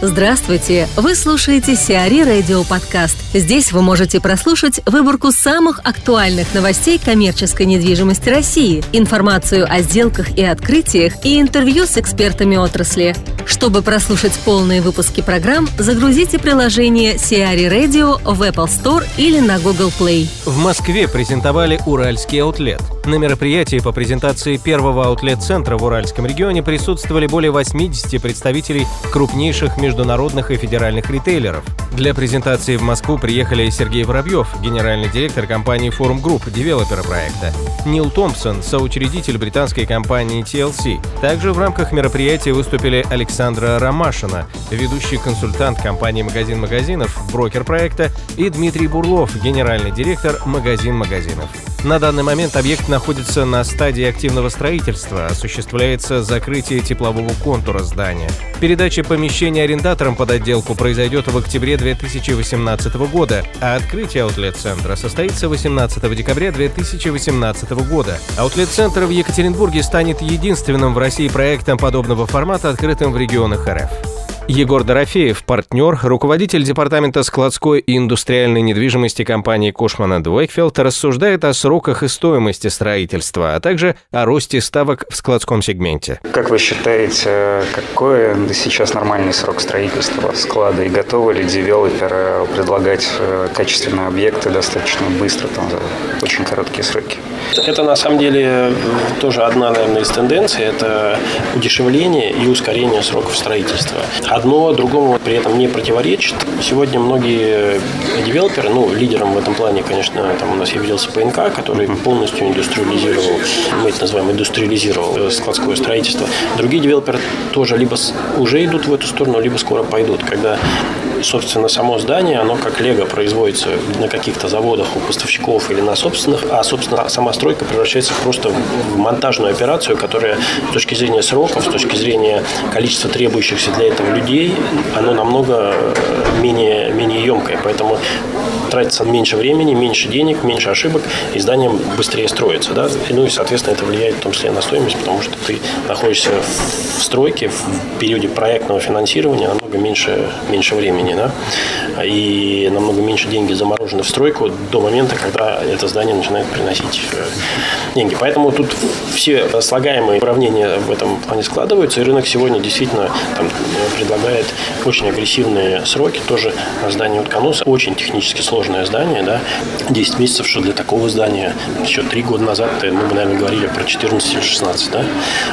Здравствуйте! Вы слушаете Сиари Радио Подкаст. Здесь вы можете прослушать выборку самых актуальных новостей коммерческой недвижимости России, информацию о сделках и открытиях и интервью с экспертами отрасли. Чтобы прослушать полные выпуски программ, загрузите приложение Сиари Radio в Apple Store или на Google Play. В Москве презентовали Уральский аутлет. На мероприятии по презентации первого аутлет-центра в Уральском регионе присутствовали более 80 представителей крупнейших международных и федеральных ритейлеров. Для презентации в Москву приехали Сергей Воробьев, генеральный директор компании Forum Group, девелопера проекта, Нил Томпсон, соучредитель британской компании TLC. Также в рамках мероприятия выступили Александра Ромашина, ведущий консультант компании «Магазин магазинов», брокер проекта, и Дмитрий Бурлов, генеральный директор «Магазин магазинов». На данный момент объект находится на стадии активного строительства, осуществляется закрытие теплового контура здания. Передача помещения арендаторам под отделку произойдет в октябре 2018 года, а открытие аутлет-центра состоится 18 декабря 2018 года. Аутлет-центр в Екатеринбурге станет единственным в России проектом подобного формата, открытым в регионах РФ. Егор Дорофеев, партнер, руководитель департамента складской и индустриальной недвижимости компании Кошмана Двейкфилд, рассуждает о сроках и стоимости строительства, а также о росте ставок в складском сегменте. Как вы считаете, какой сейчас нормальный срок строительства склада и готовы ли девелоперы предлагать э, качественные объекты достаточно быстро, там, за очень короткие сроки? Это на самом деле тоже одна, наверное, из тенденций. Это удешевление и ускорение сроков строительства. Одно другому при этом не противоречит. Сегодня многие девелоперы, ну, лидером в этом плане, конечно, там у нас явился ПНК, который полностью индустриализировал, мы это называем индустриализировал складское строительство. Другие девелоперы тоже либо уже идут в эту сторону, либо скоро пойдут, когда собственно, само здание, оно как лего производится на каких-то заводах у поставщиков или на собственных, а, собственно, сама стройка превращается просто в монтажную операцию, которая с точки зрения сроков, с точки зрения количества требующихся для этого людей, оно намного э, менее, менее емкое. Поэтому тратится меньше времени, меньше денег, меньше ошибок, и здание быстрее строится. Да? Ну и, соответственно, это влияет в том числе на стоимость, потому что ты находишься в стройке в периоде проектного финансирования намного меньше, меньше времени. Да? И намного меньше деньги заморожены в стройку до момента, когда это здание начинает приносить э, деньги. Поэтому тут все слагаемые уравнения в этом плане складываются, и рынок сегодня действительно там, предлагает очень агрессивные сроки. Тоже здание Утконуса очень технически сложное здание, да, 10 месяцев, что для такого здания, еще 3 года назад мы бы, наверное, говорили про 14 или 16, да.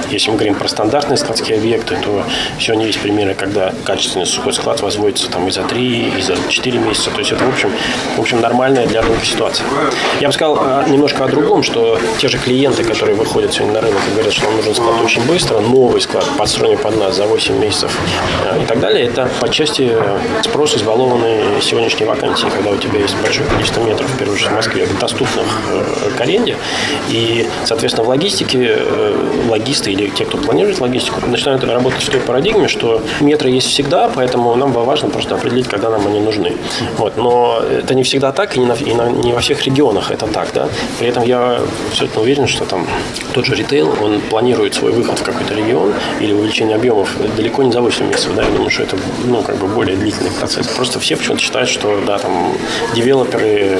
Если мы говорим про стандартные складские объекты, то сегодня есть примеры, когда качественный сухой склад возводится там и за 3, и за 4 месяца, то есть это, в общем, в общем нормальная для рынка ситуация. Я бы сказал а, немножко о другом, что те же клиенты, которые выходят сегодня на рынок и говорят, что нам нужен склад очень быстро, новый склад, подстроенный под нас за 8 месяцев а, и так далее, это по части спрос избалованный сегодняшней вакансии, когда у тебя есть большое количество метров, в первую очередь в Москве, доступных э, к аренде. И, соответственно, в логистике э, логисты или те, кто планирует логистику, начинают работать в той парадигме, что метры есть всегда, поэтому нам важно просто определить, когда нам они нужны. Вот. Но это не всегда так, и не, на, и на, не во всех регионах это так. Да? При этом я абсолютно уверен, что там тот же ритейл, он планирует свой выход в какой-то регион или увеличение объемов далеко не за 8 месяцев. Да? Я думаю, что это ну, как бы более длительный процесс. Просто все почему-то считают, что да, там девелоперы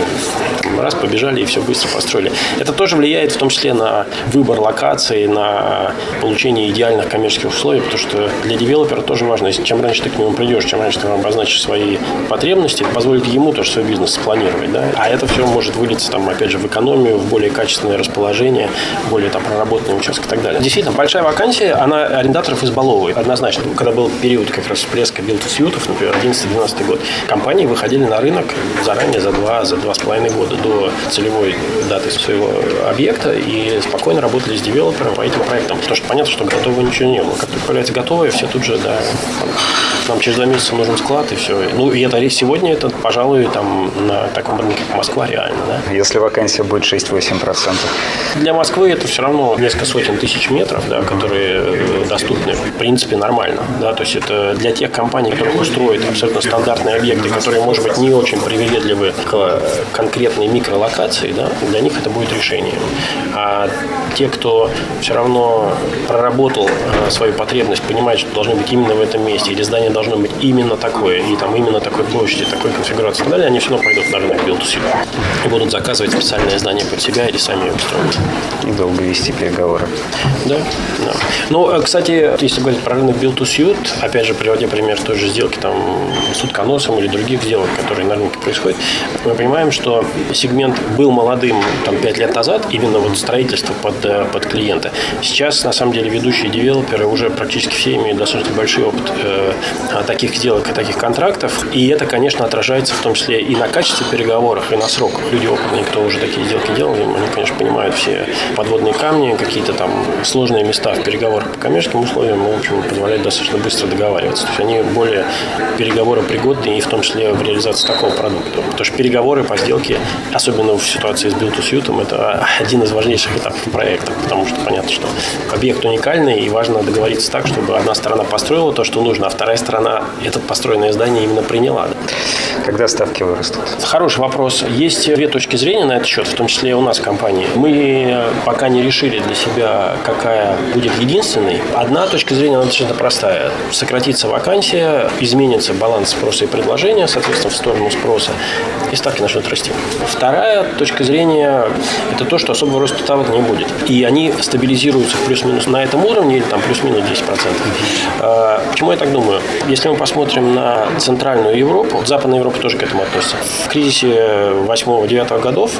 там, раз побежали и все быстро построили. Это тоже влияет в том числе на выбор локации, на получение идеальных коммерческих условий, потому что для девелопера тоже важно, чем раньше ты к нему придешь, чем раньше ты обозначишь свои потребности, позволит ему тоже свой бизнес спланировать. Да? А это все может вылиться, там, опять же, в экономию, в более качественное расположение, более там, проработанный участок и так далее. Действительно, большая вакансия, она арендаторов избаловывает. Однозначно, когда был период как раз всплеска билд-сьютов, например, 11-12 год, компании выходили на рынок за заранее за два, за два с половиной года до целевой даты своего объекта и спокойно работали с девелопером по этим проектам. Потому что понятно, что готового ничего не было. Как только появляется готовое, все тут же, да, нам через два месяца нужен склад и все. Ну, и это сегодня это, пожалуй, там на таком рынке, как Москва, реально, да. Если вакансия будет 6-8%? Для Москвы это все равно несколько сотен тысяч метров, да, которые э, доступны, в принципе, нормально, да, то есть это для тех компаний, которые устроят абсолютно стандартные объекты, которые, может быть, не очень привередливы к конкретной микролокации, да, для них это будет решением. А те, кто все равно проработал э, свою потребность, понимают, что должны быть именно в этом месте, или здание должно быть именно такое, и там именно такой площади, такой конфигурации и так далее, они все равно пойдут на рынок suit и будут заказывать специальное здание под себя или сами его строить. И долго вести переговоры. Да, да. Ну, э, кстати, если говорить про рынок build to suit, опять же, приводя пример той же сделки там с утконосом или других сделок, которые на рынке происходят, мы понимаем, что сегмент был молодым там 5 лет назад, именно вот строительство под, э, под клиента. Сейчас, на самом деле, ведущие девелоперы уже практически все имеют достаточно большой опыт э, таких сделок и таких контрактов. И это, конечно, отражается в том числе и на качестве переговоров, и на сроках. Люди опытные, кто уже такие сделки делал, они, конечно, понимают все подводные камни, какие-то там сложные места в переговорах по коммерческим условиям, ну, в общем, позволяют достаточно быстро договариваться. То есть они более переговоры пригодны и в том числе в реализации такого продукта. Потому что переговоры по сделке, особенно в ситуации с build suit, это один из важнейших этапов проекта, потому что понятно, что объект уникальный и важно договориться так, чтобы одна сторона построила то, что нужно, а вторая сторона это построенное здание именно приняла. Когда ставки вырастут? Хороший вопрос. Есть две точки зрения на этот счет, в том числе и у нас в компании. Мы пока не решили для себя, какая будет единственной. Одна точка зрения, она достаточно простая. Сократится вакансия, изменится баланс спроса и предложения, соответственно, в сторону спроса, и ставки начнут расти. Вторая точка зрения – это то, что особого роста ставок не будет. И они стабилизируются плюс-минус на этом уровне, или там плюс-минус 10%. А, почему я так думаю? Если мы посмотрим на Центральную Европу, Западная Европа тоже к этому относится. В кризисе 8-9 годов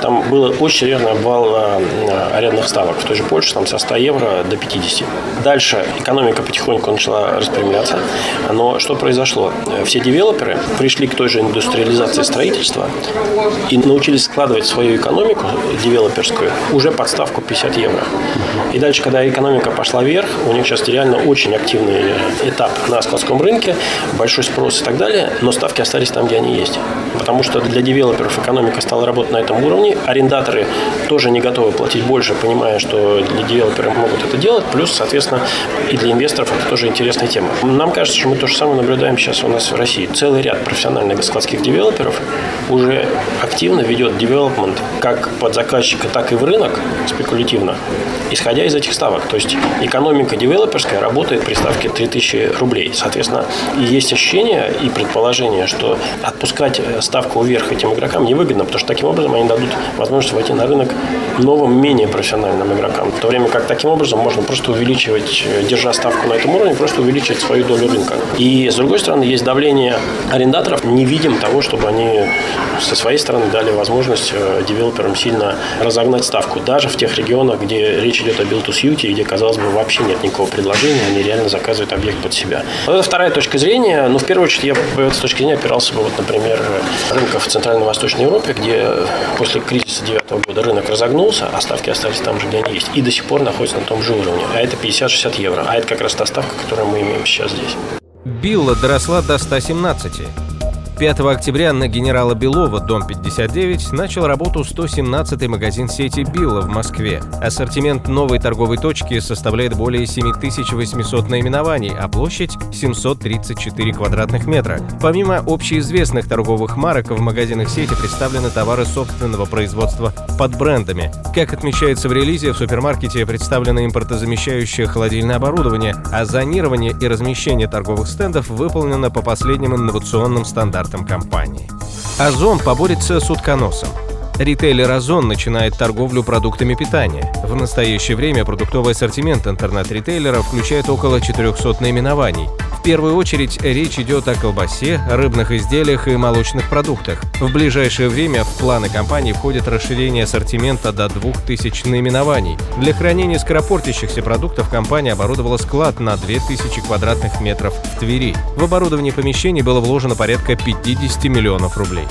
там было очень серьезный обвал а, арендных ставок. В той же Польше там со 100 евро до 50. Дальше экономика потихоньку начала распрямляться. Но что произошло? Все девелоперы пришли к той же индустриализации строительства и научились складывать свою экономику девелоперскую уже под ставку 50 евро. И дальше, когда экономика пошла вверх, у них сейчас реально очень активный этап на складском рынке, большой спрос и так далее, но ставки остались там, где они есть. Потому что для девелоперов экономика стала работать на этом уровне, арендаторы тоже не готовы платить больше, понимая, что для девелоперов могут это делать, плюс, соответственно, и для инвесторов это тоже интересная тема. Нам кажется, что мы то же самое наблюдаем сейчас у нас в России. Целый ряд профессиональных складских девелоперов уже активно ведет девелопмент как под заказчика, так и в рынок спекулятивно, исходя из этих ставок. То есть экономика девелоперская работает при ставке 3000 рублей. Соответственно, есть ощущение и предположение, что отпускать э, ставку вверх этим игрокам невыгодно, потому что таким образом они дадут возможность войти на рынок новым, менее профессиональным игрокам. В то время как таким образом можно просто увеличивать, э, держа ставку на этом уровне, просто увеличивать свою долю рынка. И с другой стороны, есть давление арендаторов. Не видим того, чтобы они со своей стороны дали возможность э, девелоперам сильно разогнать ставку. Даже в тех регионах, где речь идет о build to suit, где, казалось бы, вообще нет никакого предложения, они реально заказывают объект под себя. Вот это вторая точка зрения. Ну, в первую очередь, я этой точке зрения опирался бы, вот, например, рынков в Центральной Восточной Европе, где после кризиса 2009 года рынок разогнулся, а ставки остались там же, где они есть, и до сих пор находятся на том же уровне. А это 50-60 евро. А это как раз та ставка, которую мы имеем сейчас здесь. Билла доросла до 117. 5 октября на генерала Белова, дом 59, начал работу 117-й магазин сети Билла в Москве. Ассортимент новой торговой точки составляет более 7800 наименований, а площадь 734 квадратных метра. Помимо общеизвестных торговых марок, в магазинах сети представлены товары собственного производства под брендами. Как отмечается в релизе, в супермаркете представлено импортозамещающее холодильное оборудование, а зонирование и размещение торговых стендов выполнено по последним инновационным стандартам стандартам компании. Озон поборется с утконосом. Ритейлер Озон начинает торговлю продуктами питания. В настоящее время продуктовый ассортимент интернет-ритейлера включает около 400 наименований. В первую очередь речь идет о колбасе, рыбных изделиях и молочных продуктах. В ближайшее время в планы компании входит расширение ассортимента до 2000 наименований. Для хранения скоропортящихся продуктов компания оборудовала склад на 2000 квадратных метров в Твери. В оборудование помещений было вложено порядка 50 миллионов рублей.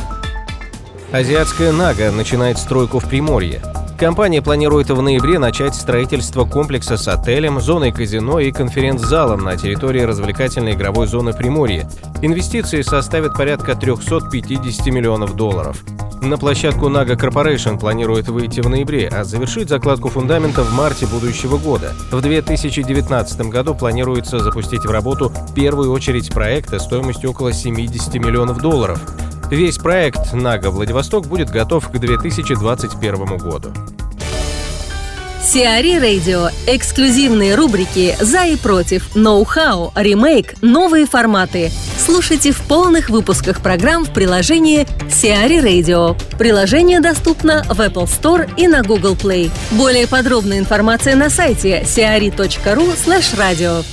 Азиатская «Нага» начинает стройку в Приморье. Компания планирует в ноябре начать строительство комплекса с отелем, зоной казино и конференц-залом на территории развлекательной игровой зоны Приморья. Инвестиции составят порядка 350 миллионов долларов. На площадку Naga Corporation планирует выйти в ноябре, а завершить закладку фундамента в марте будущего года. В 2019 году планируется запустить в работу первую очередь проекта стоимостью около 70 миллионов долларов. Весь проект «Нага Владивосток» будет готов к 2021 году. Сиари Радио. Эксклюзивные рубрики «За и против», «Ноу-хау», «Ремейк», «Новые форматы». Слушайте в полных выпусках программ в приложении Сиари Radio. Приложение доступно в Apple Store и на Google Play. Более подробная информация на сайте siari.ru slash radio.